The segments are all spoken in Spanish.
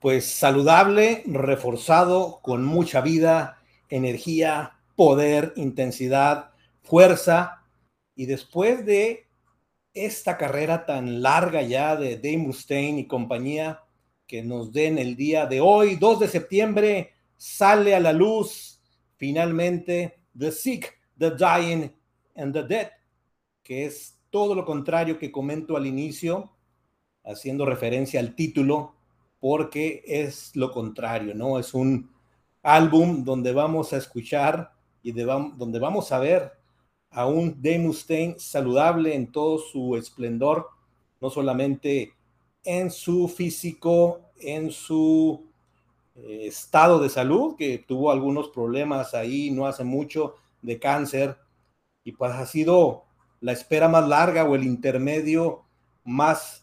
pues saludable, reforzado, con mucha vida, energía, poder, intensidad, fuerza. Y después de esta carrera tan larga ya de Dave Mustaine y compañía, que nos den el día de hoy, 2 de septiembre, sale a la luz finalmente The Sick, The Dying and the Dead, que es todo lo contrario que comento al inicio, haciendo referencia al título, porque es lo contrario, ¿no? Es un álbum donde vamos a escuchar y donde vamos a ver a un Dave Mustaine saludable en todo su esplendor, no solamente en su físico, en su eh, estado de salud, que tuvo algunos problemas ahí no hace mucho de cáncer, y pues ha sido la espera más larga o el intermedio más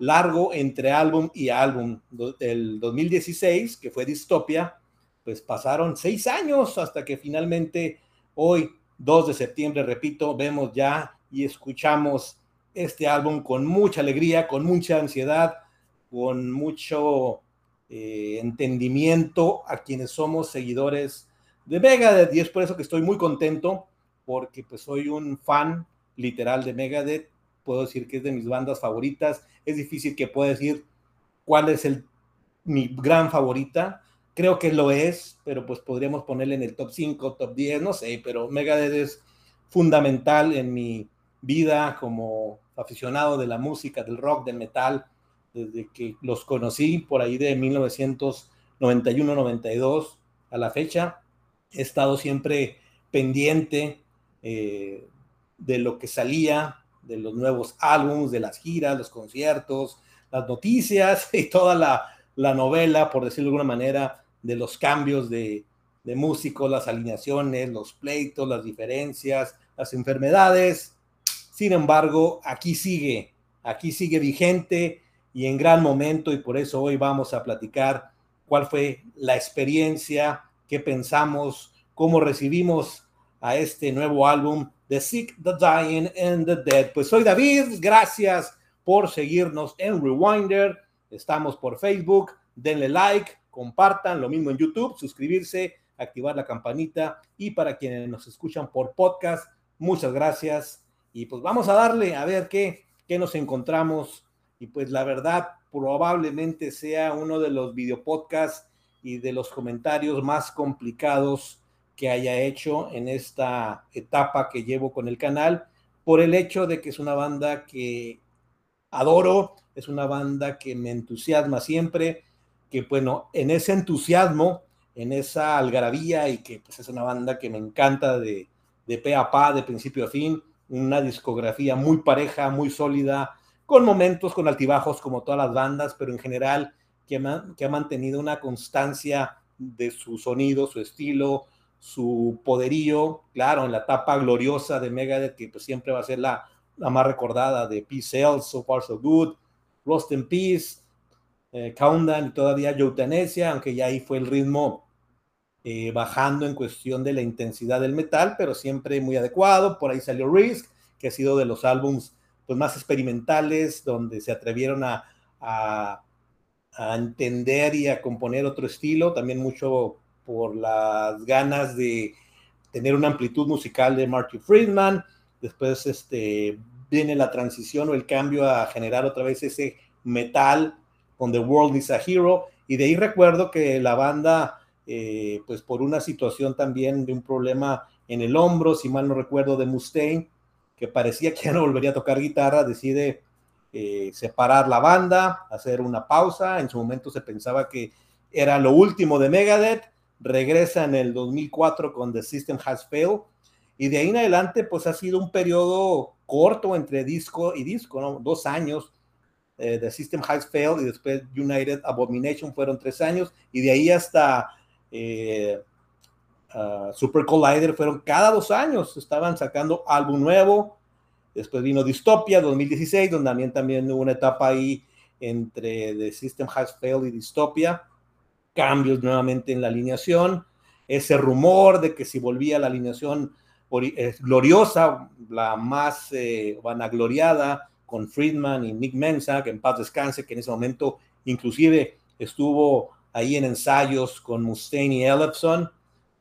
largo entre álbum y álbum. El 2016, que fue Distopia, pues pasaron seis años hasta que finalmente hoy, 2 de septiembre, repito, vemos ya y escuchamos este álbum con mucha alegría, con mucha ansiedad, con mucho eh, entendimiento a quienes somos seguidores de Megadeth y es por eso que estoy muy contento porque pues soy un fan literal de Megadeth, puedo decir que es de mis bandas favoritas, es difícil que pueda decir cuál es el, mi gran favorita, creo que lo es, pero pues podríamos ponerle en el top 5, top 10, no sé, pero Megadeth es fundamental en mi vida como aficionado de la música, del rock, del metal, desde que los conocí por ahí de 1991-92 a la fecha. He estado siempre pendiente eh, de lo que salía, de los nuevos álbumes, de las giras, los conciertos, las noticias y toda la, novela, por decirlo de alguna manera, de los cambios de, de músicos, las alineaciones, los pleitos, las diferencias, las enfermedades. Sin embargo, aquí sigue, aquí sigue vigente y en gran momento y por eso hoy vamos a platicar cuál fue la experiencia, qué pensamos, cómo recibimos a este nuevo álbum The Sick, The Dying and The Dead. Pues soy David, gracias por seguirnos en Rewinder. Estamos por Facebook, denle like, compartan, lo mismo en YouTube, suscribirse, activar la campanita y para quienes nos escuchan por podcast, muchas gracias. Y pues vamos a darle a ver qué, qué nos encontramos. Y pues la verdad, probablemente sea uno de los videopodcasts y de los comentarios más complicados que haya hecho en esta etapa que llevo con el canal, por el hecho de que es una banda que adoro, es una banda que me entusiasma siempre, que bueno, en ese entusiasmo, en esa algarabía y que pues es una banda que me encanta de, de pe a pa, de principio a fin, una discografía muy pareja, muy sólida, con momentos, con altibajos como todas las bandas, pero en general que, que ha mantenido una constancia de su sonido, su estilo, su poderío, claro, en la etapa gloriosa de Megadeth, que pues siempre va a ser la, la más recordada de Peace Cells, So Far So Good, Lost in Peace, eh, Countdown y todavía Euthanasia, aunque ya ahí fue el ritmo eh, bajando en cuestión de la intensidad del metal, pero siempre muy adecuado. Por ahí salió Risk, que ha sido de los álbums pues, más experimentales, donde se atrevieron a, a, a entender y a componer otro estilo, también mucho por las ganas de tener una amplitud musical de Marty Friedman. Después este, viene la transición o el cambio a generar otra vez ese metal con The World is a Hero. Y de ahí recuerdo que la banda, eh, pues por una situación también de un problema en el hombro, si mal no recuerdo, de Mustaine, que parecía que ya no volvería a tocar guitarra, decide eh, separar la banda, hacer una pausa. En su momento se pensaba que era lo último de Megadeth regresa en el 2004 con The System Has Failed, y de ahí en adelante, pues ha sido un periodo corto entre disco y disco, ¿no? Dos años. Eh, The System Has Failed y después United Abomination fueron tres años, y de ahí hasta eh, uh, Super Collider fueron cada dos años, estaban sacando álbum nuevo. Después vino Dystopia 2016, donde también, también hubo una etapa ahí entre The System Has Failed y Dystopia cambios nuevamente en la alineación, ese rumor de que si volvía la alineación eh, gloriosa, la más eh, vanagloriada, con Friedman y Nick Mensa, que en paz descanse, que en ese momento inclusive estuvo ahí en ensayos con Mustaine y Ellefson,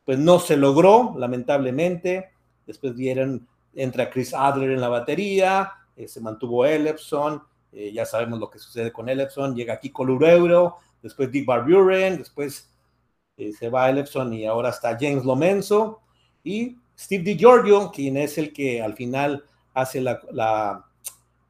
pues no se logró, lamentablemente. Después dieron, entra Chris Adler en la batería, eh, se mantuvo Ellefson, eh, ya sabemos lo que sucede con Ellefson, llega aquí Colureuro, después Dick Barburen, después eh, se va Ellefson y ahora está James Lomenzo y Steve DiGiorgio, quien es el que al final hace la,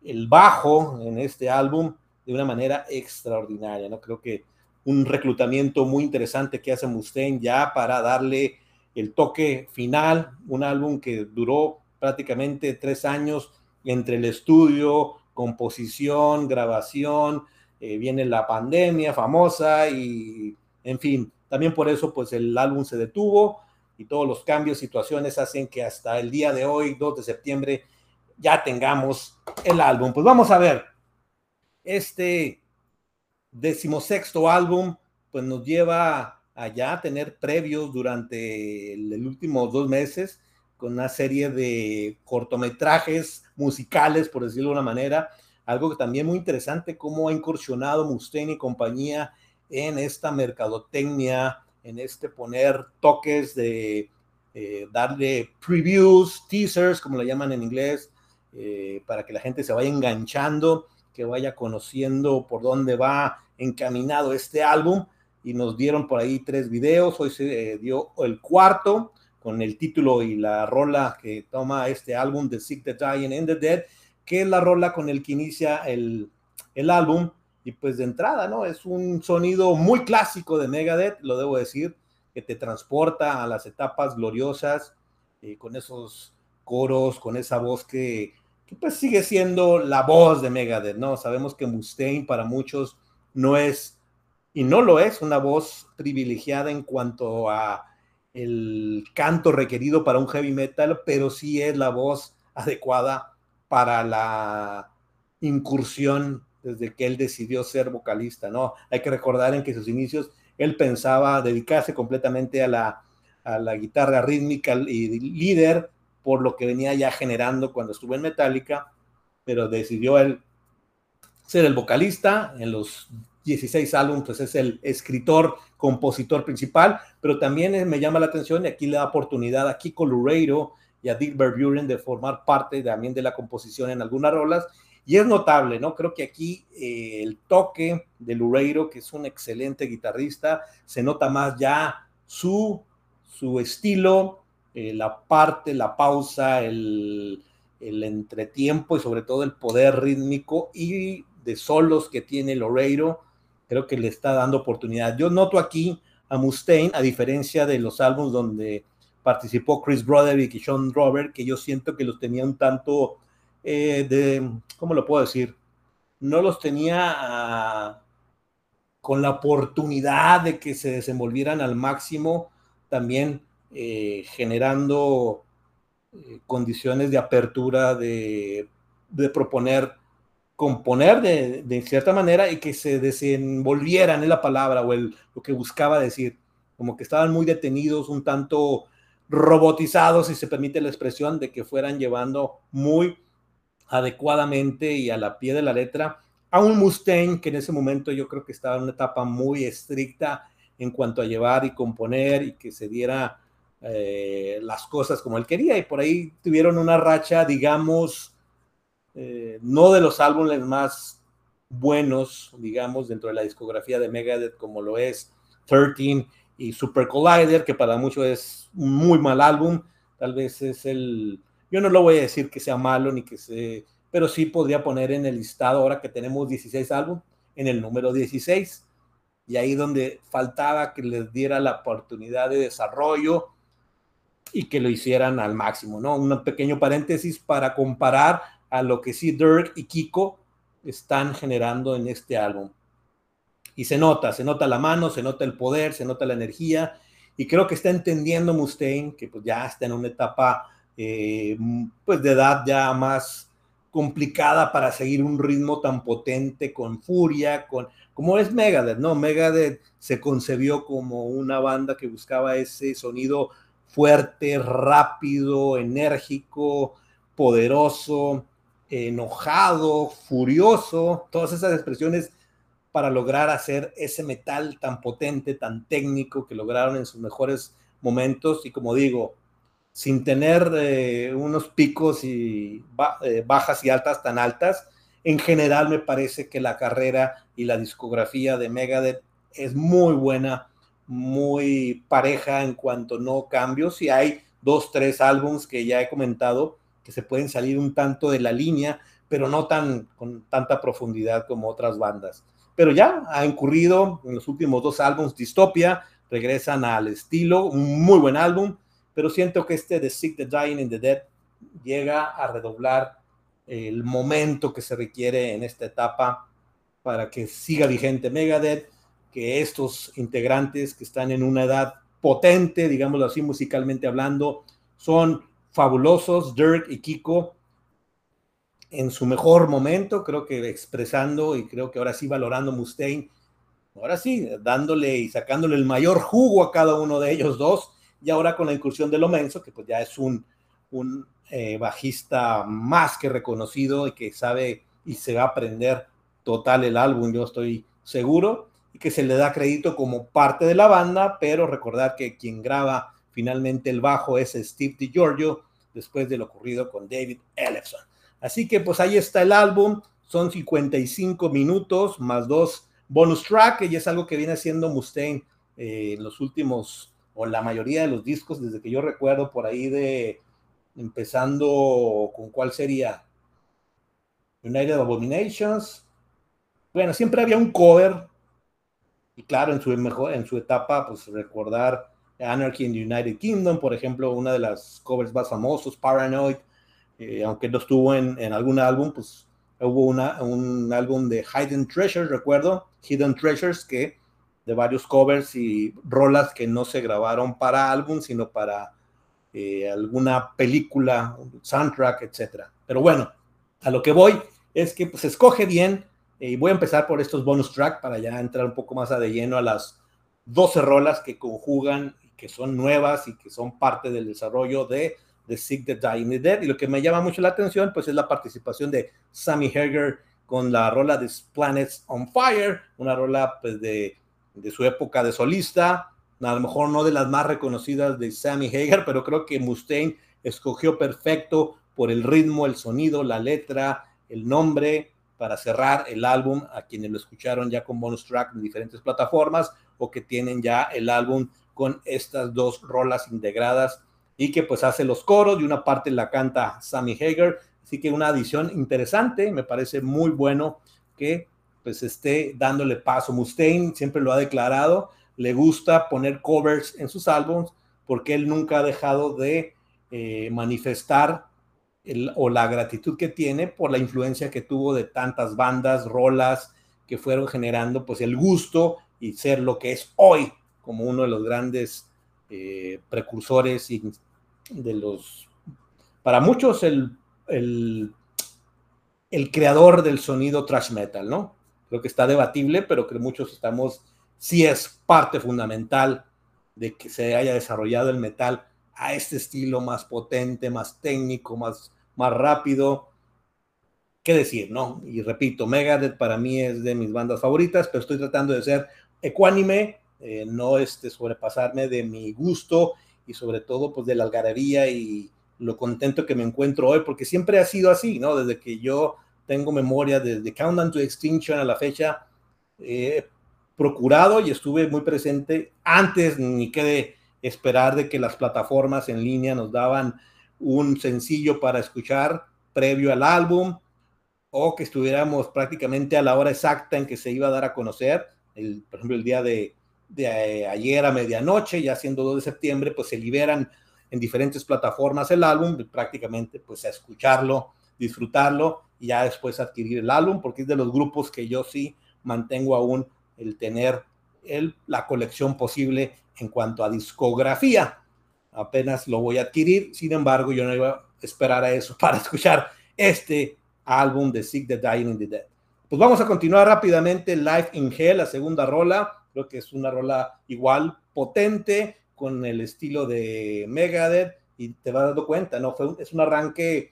el bajo en este álbum de una manera extraordinaria, ¿no? Creo que un reclutamiento muy interesante que hace Mustaine ya para darle el toque final, un álbum que duró prácticamente tres años entre el estudio, composición, grabación, eh, viene la pandemia famosa y, en fin, también por eso pues el álbum se detuvo y todos los cambios, situaciones hacen que hasta el día de hoy, 2 de septiembre, ya tengamos el álbum. Pues vamos a ver, este decimosexto álbum pues nos lleva allá a tener previos durante el, el último dos meses con una serie de cortometrajes musicales, por decirlo de una manera, algo que también muy interesante, cómo ha incursionado Mustaine y compañía en esta mercadotecnia, en este poner toques de eh, darle previews, teasers, como le llaman en inglés, eh, para que la gente se vaya enganchando, que vaya conociendo por dónde va encaminado este álbum. Y nos dieron por ahí tres videos, hoy se eh, dio el cuarto, con el título y la rola que toma este álbum de Sick the Dying and the Dead, que es la rola con el que inicia el, el álbum. Y pues de entrada, ¿no? Es un sonido muy clásico de Megadeth, lo debo decir, que te transporta a las etapas gloriosas, eh, con esos coros, con esa voz que, que, pues sigue siendo la voz de Megadeth, ¿no? Sabemos que Mustaine para muchos no es, y no lo es, una voz privilegiada en cuanto a el canto requerido para un heavy metal, pero sí es la voz adecuada para la incursión desde que él decidió ser vocalista, ¿no? Hay que recordar en que sus inicios él pensaba dedicarse completamente a la, a la guitarra rítmica y líder, por lo que venía ya generando cuando estuvo en Metallica, pero decidió él ser el vocalista en los 16 álbumes, pues es el escritor, compositor principal, pero también me llama la atención y aquí le da oportunidad a Kiko Lureiro y a Dick Berburen de formar parte también de la composición en algunas rolas. Y es notable, ¿no? Creo que aquí eh, el toque de Lureiro, que es un excelente guitarrista, se nota más ya su, su estilo, eh, la parte, la pausa, el, el entretiempo y sobre todo el poder rítmico y de solos que tiene Lureiro creo que le está dando oportunidad. Yo noto aquí a Mustaine, a diferencia de los álbumes donde participó Chris Broderick y Sean Robert, que yo siento que los tenía un tanto eh, de, ¿cómo lo puedo decir? No los tenía ah, con la oportunidad de que se desenvolvieran al máximo, también eh, generando eh, condiciones de apertura, de, de proponer componer de, cierta manera y que se desenvolvieran en la palabra o el, lo que buscaba decir, como que estaban muy detenidos, un tanto robotizados, si se permite la expresión, de que fueran llevando muy adecuadamente y a la pie de la letra a un Mustaine que en ese momento yo creo que estaba en una etapa muy estricta en cuanto a llevar y componer y que se diera eh, las cosas como él quería. Y por ahí tuvieron una racha, digamos, eh, no de los álbumes más buenos, digamos, dentro de la discografía de Megadeth, como lo es 13 y Super Collider, que para muchos es un muy mal álbum, tal vez es el, yo no lo voy a decir que sea malo ni que sea, pero sí podría poner en el listado, ahora que tenemos 16 álbumes, en el número 16, y ahí donde faltaba que les diera la oportunidad de desarrollo y que lo hicieran al máximo, ¿no? Un pequeño paréntesis para comparar a lo que sí Dirk y Kiko están generando en este álbum. Y se nota, se nota la mano, se nota el poder, se nota la energía, y creo que está entendiendo Mustaine, que pues ya está en una etapa eh, pues de edad ya más complicada para seguir un ritmo tan potente, con furia, con como es Megadeth, ¿no? Megadeth se concebió como una banda que buscaba ese sonido fuerte, rápido, enérgico, poderoso, enojado, furioso, todas esas expresiones para lograr hacer ese metal tan potente, tan técnico que lograron en sus mejores momentos. Y como digo, sin tener eh, unos picos y eh, bajas y altas tan altas, en general me parece que la carrera y la discografía de Megadeth es muy buena, muy pareja en cuanto no cambios. Y hay dos, tres álbums que ya he comentado que se pueden salir un tanto de la línea, pero no tan con tanta profundidad como otras bandas. Pero ya ha incurrido en los últimos dos álbumes Distopia, regresan al estilo, un muy buen álbum, pero siento que este The Sick, The Dying and The Dead llega a redoblar el momento que se requiere en esta etapa para que siga vigente Megadeth, que estos integrantes que están en una edad potente, digámoslo así musicalmente hablando, son fabulosos, Dirk y Kiko en su mejor momento, creo que expresando y creo que ahora sí valorando Mustaine, ahora sí, dándole y sacándole el mayor jugo a cada uno de ellos dos, y ahora con la incursión de Lomenzo, que pues ya es un, un eh, bajista más que reconocido y que sabe y se va a aprender total el álbum, yo estoy seguro, y que se le da crédito como parte de la banda, pero recordar que quien graba finalmente el bajo es Steve DiGiorgio, después de lo ocurrido con David Ellefson. Así que pues ahí está el álbum, son 55 minutos más dos bonus track, y es algo que viene haciendo Mustaine eh, en los últimos, o la mayoría de los discos, desde que yo recuerdo por ahí de empezando con cuál sería United Abominations. Bueno, siempre había un cover y claro, en su mejor, en su etapa, pues recordar Anarchy in the United Kingdom, por ejemplo, una de las covers más famosos, Paranoid, eh, aunque no estuvo en, en, algún álbum, pues hubo una, un álbum de Hidden Treasures, recuerdo, Hidden Treasures, que de varios covers y rolas que no se grabaron para álbum, sino para eh, alguna película, soundtrack, etcétera. Pero bueno, a lo que voy es que pues escoge bien eh, y voy a empezar por estos bonus track para ya entrar un poco más a de lleno a las 12 rolas que conjugan, que son nuevas y que son parte del desarrollo de The Sick, The Dying, The Dead. Y lo que me llama mucho la atención pues es la participación de Sammy Hager con la rola de Planets on Fire, una rola pues de, de su época de solista, a lo mejor no de las más reconocidas de Sammy Hagar, pero creo que Mustaine escogió perfecto por el ritmo, el sonido, la letra, el nombre, para cerrar el álbum a quienes lo escucharon ya con bonus track en diferentes plataformas o que tienen ya el álbum con estas dos rolas integradas y que pues hace los coros y una parte la canta Sammy Hagar. Así que una adición interesante, me parece muy bueno que pues esté dándole paso. Mustaine siempre lo ha declarado, le gusta poner covers en sus álbumes porque él nunca ha dejado de eh, manifestar el, o la gratitud que tiene por la influencia que tuvo de tantas bandas, rolas que fueron generando pues el gusto y ser lo que es hoy como uno de los grandes eh, precursores y de los, para muchos el, el, el creador del sonido thrash metal, ¿no? Creo que está debatible, pero que muchos estamos sí es parte fundamental de que se haya desarrollado el metal a este estilo más potente, más técnico, más, más rápido. ¿Qué decir, no? Y repito, Megadeth para mí es de mis bandas favoritas, pero estoy tratando de ser ecuánime, eh, no este, sobrepasarme de mi gusto y sobre todo pues de la algarabía y lo contento que me encuentro hoy, porque siempre ha sido así, ¿no? Desde que yo tengo memoria, desde Countdown to Extinction a la fecha, eh, procurado y estuve muy presente antes ni que de esperar de que las plataformas en línea nos daban un sencillo para escuchar previo al álbum o que estuviéramos prácticamente a la hora exacta en que se iba a dar a conocer, el, por ejemplo, el día de, de eh, ayer a medianoche, ya siendo 2 de septiembre, pues se liberan en diferentes plataformas el álbum, prácticamente pues a escucharlo, disfrutarlo y ya después adquirir el álbum, porque es de los grupos que yo sí mantengo aún el tener el, la colección posible en cuanto a discografía. Apenas lo voy a adquirir, sin embargo, yo no iba a esperar a eso para escuchar este álbum de Sick the Dying in the Dead. Pues vamos a continuar rápidamente. Life in Hell, la segunda rola. Creo que es una rola igual, potente, con el estilo de Megadeth. Y te vas dando cuenta, ¿no? Fue un, es un arranque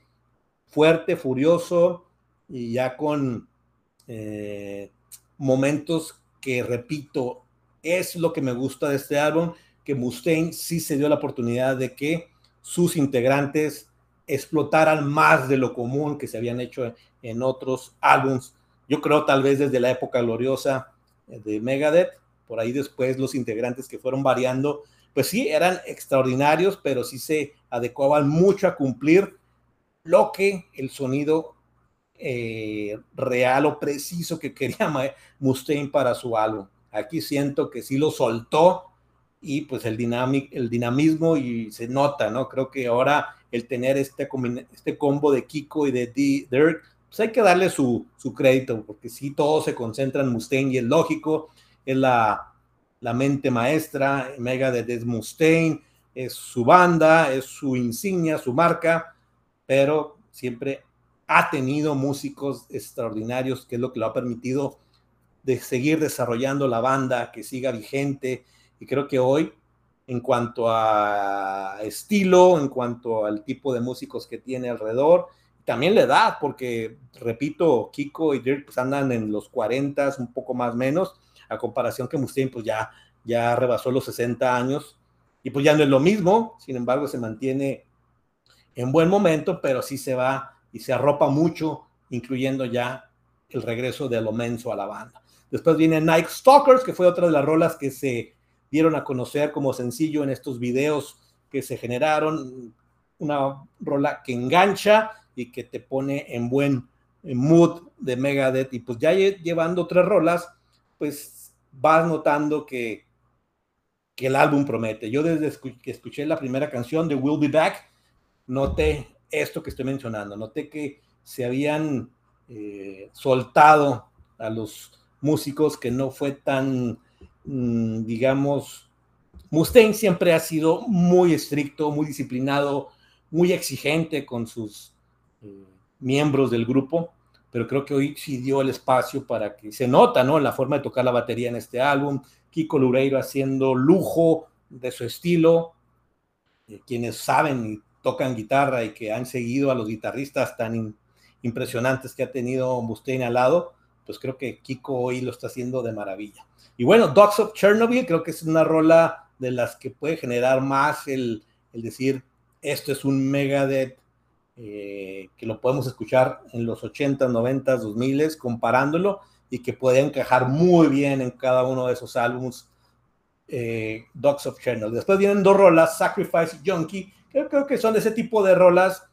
fuerte, furioso, y ya con eh, momentos que, repito, es lo que me gusta de este álbum, que Mustaine sí se dio la oportunidad de que sus integrantes explotaran más de lo común que se habían hecho en otros álbums. Yo creo tal vez desde la época gloriosa de Megadeth, por ahí después los integrantes que fueron variando, pues sí, eran extraordinarios, pero sí se adecuaban mucho a cumplir lo que el sonido eh, real o preciso que quería Mustaine para su álbum. Aquí siento que sí lo soltó y pues el, el dinamismo y se nota, ¿no? Creo que ahora el tener este, este combo de Kiko y de D Dirk, pues hay que darle su, su crédito, porque si todo se concentra en Mustaine y es lógico, es la, la mente maestra, Mega de Mustaine, es su banda, es su insignia, su marca, pero siempre ha tenido músicos extraordinarios, que es lo que lo ha permitido de seguir desarrollando la banda, que siga vigente, y creo que hoy, en cuanto a estilo, en cuanto al tipo de músicos que tiene alrededor, también la edad, porque repito, Kiko y Dirk pues, andan en los 40, un poco más menos, a comparación que Mustaine pues ya, ya rebasó los 60 años, y pues ya no es lo mismo, sin embargo se mantiene en buen momento, pero sí se va y se arropa mucho, incluyendo ya el regreso de Lomenzo a la banda. Después viene Nike Stalkers, que fue otra de las rolas que se dieron a conocer como sencillo en estos videos que se generaron. Una rola que engancha y que te pone en buen mood de Megadeth. Y pues ya llevando tres rolas, pues vas notando que, que el álbum promete. Yo desde que escuché la primera canción de We'll Be Back, noté esto que estoy mencionando. Noté que se habían eh, soltado a los músicos que no fue tan, mm, digamos, Mustaine siempre ha sido muy estricto, muy disciplinado, muy exigente con sus eh, miembros del grupo, pero creo que hoy sí dio el espacio para que se nota, ¿no? La forma de tocar la batería en este álbum, Kiko Lureiro haciendo lujo de su estilo, quienes saben y tocan guitarra y que han seguido a los guitarristas tan impresionantes que ha tenido Mustaine al lado, pues creo que Kiko hoy lo está haciendo de maravilla. Y bueno, Dogs of Chernobyl creo que es una rola de las que puede generar más el, decir, esto es un Megadeth eh, que lo podemos escuchar en los 80, 90, 2000, comparándolo y que puede encajar muy bien en cada uno de esos álbumes. Eh, Dogs of Chernobyl. Después vienen dos rolas, Sacrifice Junkie, que creo que son ese tipo de rolas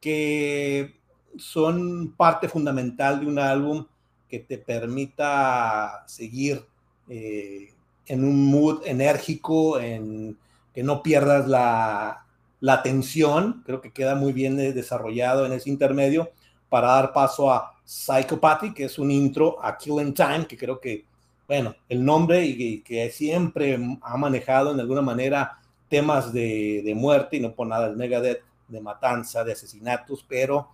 que son parte fundamental de un álbum que te permita seguir eh, en un mood enérgico, en que no pierdas la, la atención, creo que queda muy bien desarrollado en ese intermedio para dar paso a Psychopathy, que es un intro a Killing Time, que creo que, bueno, el nombre y, que siempre ha manejado en alguna manera temas de, de muerte, y no por nada el Megadeth, de matanza, de asesinatos, pero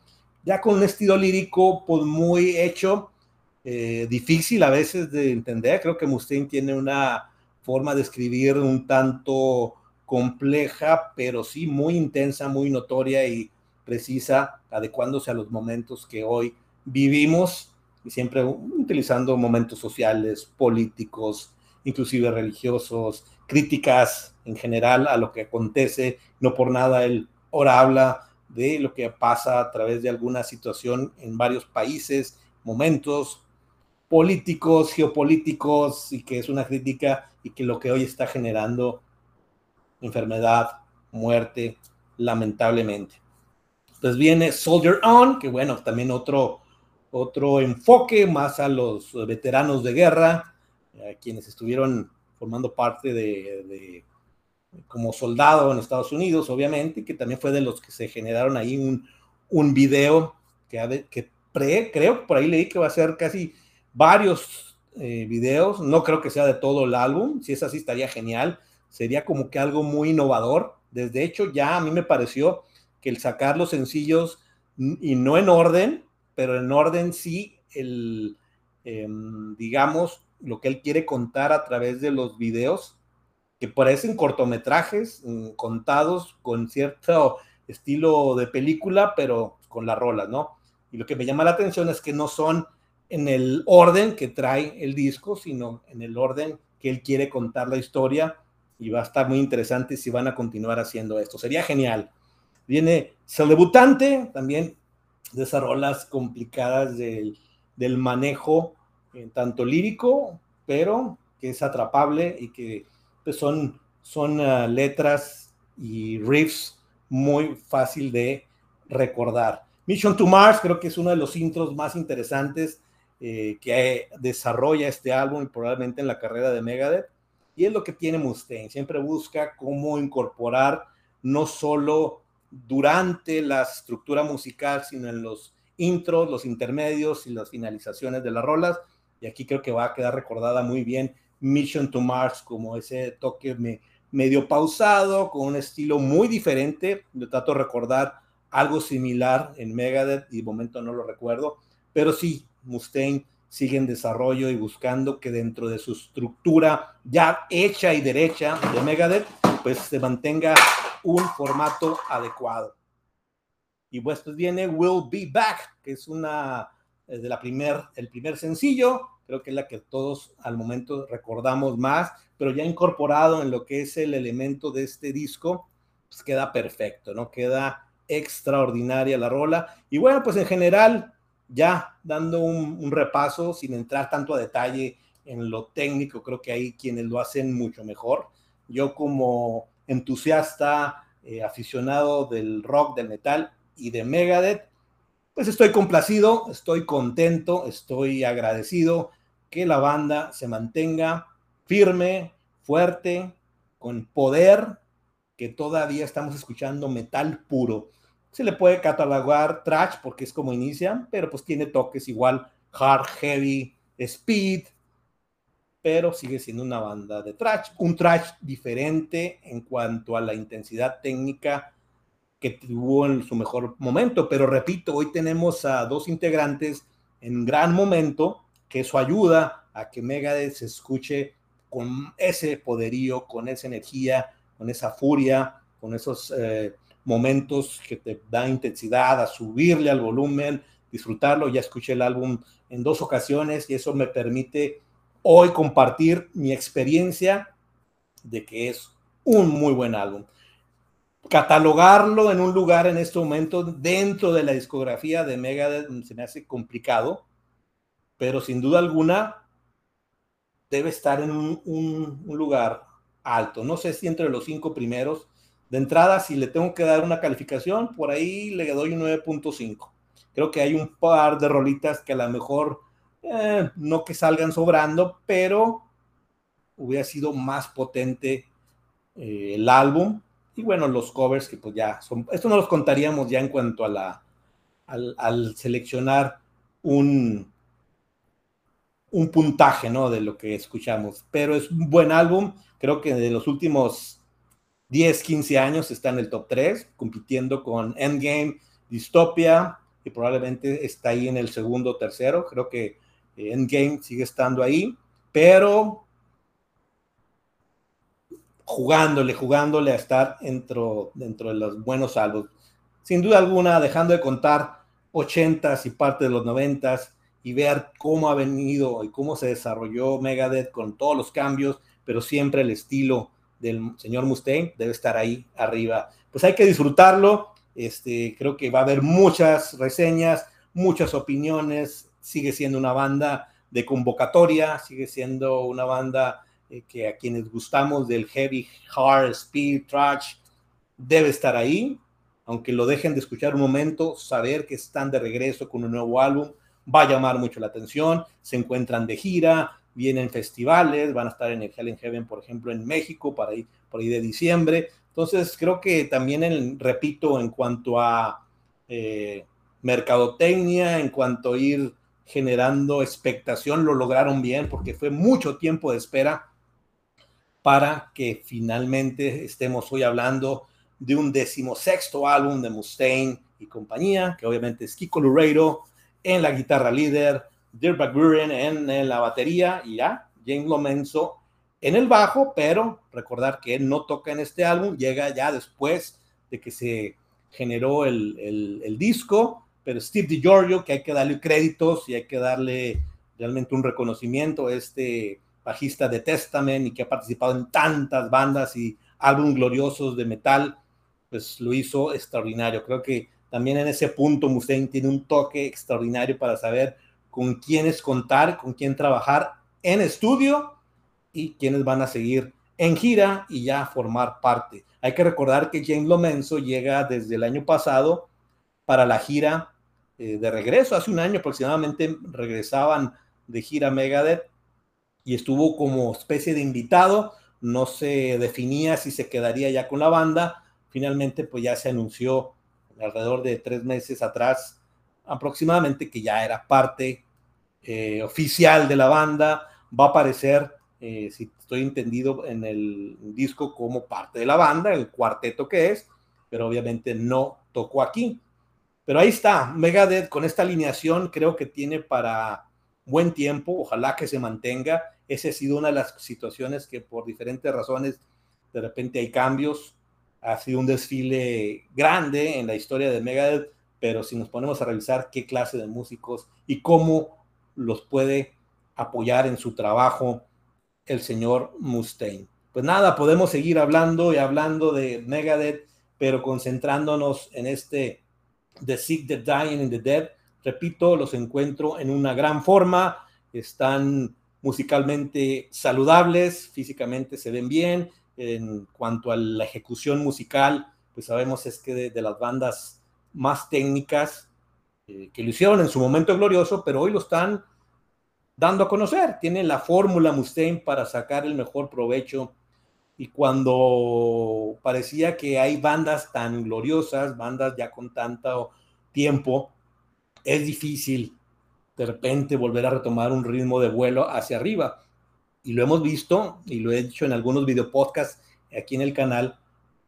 ya con un estilo lírico pues muy hecho, eh, difícil a veces de entender. Creo que Mustaine tiene una forma de escribir un tanto compleja, pero sí muy intensa, muy notoria y precisa, adecuándose a los momentos que hoy vivimos y siempre utilizando momentos sociales, políticos, inclusive religiosos, críticas en general a lo que acontece. No por nada él ahora habla de lo que pasa a través de alguna situación en varios países, momentos, políticos, geopolíticos, y que es una crítica y que lo que hoy está generando enfermedad, muerte, lamentablemente. Entonces viene Soldier On, que bueno, también otro, otro enfoque más a los veteranos de guerra, quienes estuvieron formando parte de, como soldado en Estados Unidos, obviamente, que también fue de los que se generaron ahí un, un video que, que pre, creo, por ahí leí que va a ser casi varios eh, videos, no creo que sea de todo el álbum, si es así estaría genial, sería como que algo muy innovador. Desde hecho, ya a mí me pareció que el sacar los sencillos, y no en orden, pero en orden sí, el, em, digamos, lo que él quiere contar a través de los videos, que parecen cortometrajes mm, contados con cierto estilo de película, pero con las rolas, ¿no? Y lo que me llama la atención es que no son en el orden que trae el disco, sino en el orden que él quiere contar la historia y va a estar muy interesante si van a continuar haciendo esto. Sería genial. Viene el debutante, también de esas complicadas del, del manejo, en tanto lírico, pero que es atrapable y que pues, son, son uh, letras y riffs muy fácil de recordar. Mission to Mars creo que es uno de los intros más interesantes eh, que desarrolla este álbum y probablemente en la carrera de Megadeth. Y es lo que tiene Mustaine. Siempre busca cómo incorporar no solo durante la estructura musical, sino en los intros, los intermedios y las finalizaciones de las rolas. Y aquí creo que va a quedar recordada muy bien Mission to Mars como ese toque medio pausado, con un estilo muy diferente. Yo trato de recordar algo similar en Megadeth y de momento no lo recuerdo, pero sí, Mustaine sigue en desarrollo y buscando que dentro de su estructura ya hecha y derecha de Megadeth, pues se mantenga un formato adecuado. Y pues, pues viene Will Be Back, que es una eh, de la primer, el primer sencillo, creo que es la que todos al momento recordamos más, pero ya incorporado en lo que es el elemento de este disco, pues queda perfecto, ¿no? Queda extraordinaria la rola. Y bueno, pues en general, ya dando un, repaso, sin entrar tanto a detalle en lo técnico, creo que hay quienes lo hacen mucho mejor. Yo como entusiasta, eh, aficionado del rock, del metal y de Megadeth, pues estoy complacido, estoy contento, estoy agradecido que la banda se mantenga firme, fuerte, con poder, que todavía estamos escuchando metal puro se le puede catalogar trash porque es como inician, pero pues tiene toques igual hard, heavy, speed, pero sigue siendo una banda de trash, un trash diferente en cuanto a la intensidad técnica que tuvo en su mejor momento, pero repito, hoy tenemos a dos integrantes en gran momento, que eso ayuda a que Megadeth se escuche con ese poderío, con esa energía, con esa furia, con esos eh, momentos que te da intensidad, a subirle al volumen, disfrutarlo. Ya escuché el álbum en dos ocasiones y eso me permite hoy compartir mi experiencia de que es un muy buen álbum. Catalogarlo en un lugar en este momento dentro de la discografía de Megadeth se me hace complicado, pero sin duda alguna debe estar en un, un lugar alto. No sé si entre los cinco primeros, de entrada, si le tengo que dar una calificación, por ahí le doy un 9.5. Creo que hay un par de rolitas que a lo mejor eh, no que salgan sobrando, pero hubiera sido más potente eh, el álbum. Y bueno, los covers que pues ya son, esto no los contaríamos ya en cuanto a la, al, seleccionar un, un puntaje, ¿no? De lo que escuchamos. Pero es un buen álbum. Creo que de los últimos 10, 15 años está en el top 3, compitiendo con Endgame, Dystopia, y probablemente está ahí en el segundo o tercero. Creo que eh, Endgame sigue estando ahí, pero jugándole, jugándole a estar dentro, dentro de los buenos álbumes. Sin duda alguna, dejando de contar 80s y parte de los 90s y ver cómo ha venido y cómo se desarrolló Megadeth con todos los cambios, pero siempre el estilo del señor Mustaine debe estar ahí arriba. Pues hay que disfrutarlo. Este, creo que va a haber muchas reseñas, muchas opiniones. Sigue siendo una banda de convocatoria, sigue siendo una banda eh, que a quienes gustamos del heavy, hard, speed, trash, debe estar ahí. Aunque lo dejen de escuchar un momento, saber que están de regreso con un nuevo álbum va a llamar mucho la atención. Se encuentran de gira, vienen festivales, van a estar en el Hell Heaven, por ejemplo, en México, para ir por ahí de diciembre. Entonces, creo que también, repito, en cuanto a eh, mercadotecnia, en cuanto a ir generando expectación, lo lograron bien, porque fue mucho tiempo de espera para que finalmente estemos hoy hablando de un decimosexto álbum de Mustaine y compañía, que obviamente es Kiko Lureiro en la guitarra líder, Dirk Buren en, la batería y ya, James Lomenzo en el bajo, pero recordar que él no toca en este álbum, llega ya después de que se generó el, disco, pero Steve DiGiorgio, que hay que darle créditos y hay que darle realmente un reconocimiento este bajista de Testament y que ha participado en tantas bandas y álbumes gloriosos de metal, pues lo hizo extraordinario. Creo que también en ese punto Mustaine tiene un toque extraordinario para saber con quiénes contar, con quién trabajar en estudio y quiénes van a seguir en gira y ya formar parte. Hay que recordar que James Lomenzo llega desde el año pasado para la gira eh, de regreso. Hace un año aproximadamente regresaban de gira Megadeth y estuvo como especie de invitado. No se definía si se quedaría ya con la banda. Finalmente, pues ya se anunció alrededor de tres meses atrás aproximadamente que ya era parte eh, oficial de la banda. Va a aparecer, eh, si estoy entendido, en el disco como parte de la banda, el cuarteto que es, pero obviamente no tocó aquí. Pero ahí está, Megadeth con esta alineación creo que tiene para buen tiempo, ojalá que se mantenga. Esa ha sido una de las situaciones que por diferentes razones de repente hay cambios. Ha sido un desfile grande en la historia de Megadeth, pero si nos ponemos a revisar qué clase de músicos y cómo los puede apoyar en su trabajo el señor Mustaine. Pues nada, podemos seguir hablando y hablando de Megadeth, pero concentrándonos en este The Sick, The Dying and The Dead. Repito, los encuentro en una gran forma, están musicalmente saludables, físicamente se ven bien. En cuanto a la ejecución musical, pues sabemos es que de, las bandas más técnicas eh, que lo hicieron en su momento glorioso, pero hoy lo están dando a conocer. Tienen la fórmula Mustaine para sacar el mejor provecho. Y cuando parecía que hay bandas tan gloriosas, bandas ya con tanto tiempo, es difícil de repente volver a retomar un ritmo de vuelo hacia arriba. Y lo hemos visto, y lo he dicho en algunos videopodcasts aquí en el canal,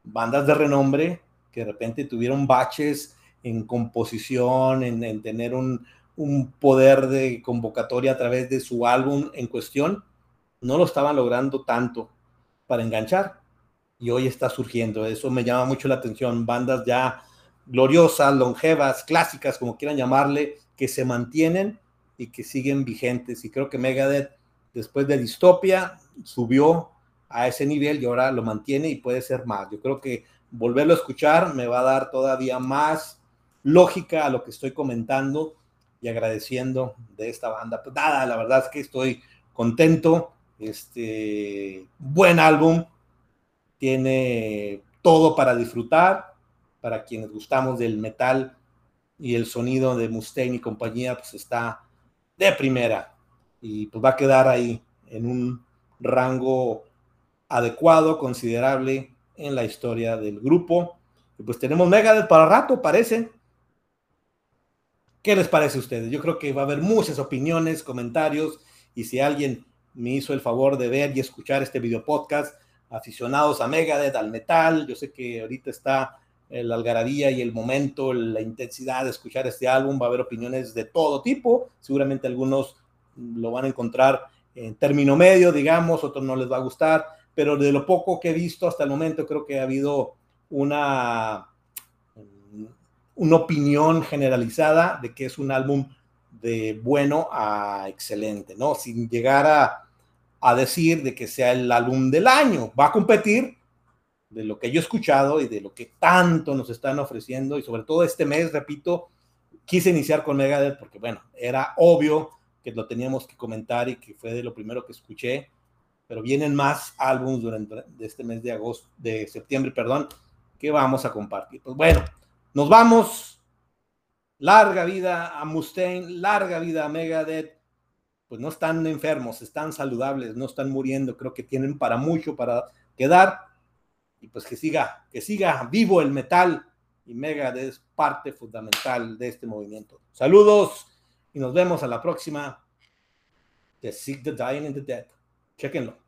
bandas de renombre que de repente tuvieron baches en composición, en, tener un, un poder de convocatoria a través de su álbum en cuestión, no lo estaban logrando tanto para enganchar. Y hoy está surgiendo. Eso me llama mucho la atención. Bandas ya gloriosas, longevas, clásicas, como quieran llamarle, que se mantienen y que siguen vigentes. Y creo que Megadeth, después de Distopia, subió a ese nivel y ahora lo mantiene y puede ser más. Yo creo que volverlo a escuchar me va a dar todavía más lógica a lo que estoy comentando y agradeciendo de esta banda. Pues nada, la verdad es que estoy contento este, buen álbum, tiene todo para disfrutar, para quienes gustamos del metal y el sonido de Mustaine y compañía, pues está de primera y pues va a quedar ahí en un rango adecuado, considerable en la historia del grupo. Y pues tenemos Megadeth para rato, parece. ¿Qué les parece a ustedes? Yo creo que va a haber muchas opiniones, comentarios, y si alguien me hizo el favor de ver y escuchar este video podcast, aficionados a Megadeth, al metal. Yo sé que ahorita está la algarabía y el momento, la intensidad de escuchar este álbum. Va a haber opiniones de todo tipo. Seguramente algunos lo van a encontrar en término medio, digamos, otros no les va a gustar, pero de lo poco que he visto hasta el momento, creo que ha habido una, una opinión generalizada de que es un álbum de bueno a excelente, ¿no? Sin llegar a, a decir de que sea el álbum del año. Va a competir de lo que yo he escuchado y de lo que tanto nos están ofreciendo y sobre todo este mes, repito, quise iniciar con Megadeth porque bueno, era obvio que lo teníamos que comentar y que fue de lo primero que escuché, pero vienen más álbumes durante este mes de agosto, de septiembre, perdón, que vamos a compartir. Pues bueno, nos vamos. Larga vida a Mustaine, larga vida a Megadeth pues no están enfermos, están saludables, no están muriendo, creo que tienen para mucho para quedar y pues que siga, que siga vivo el metal y Mega es parte fundamental de este movimiento. Saludos y nos vemos a la próxima. The Sick, the Dying and the Dead. Chequenlo.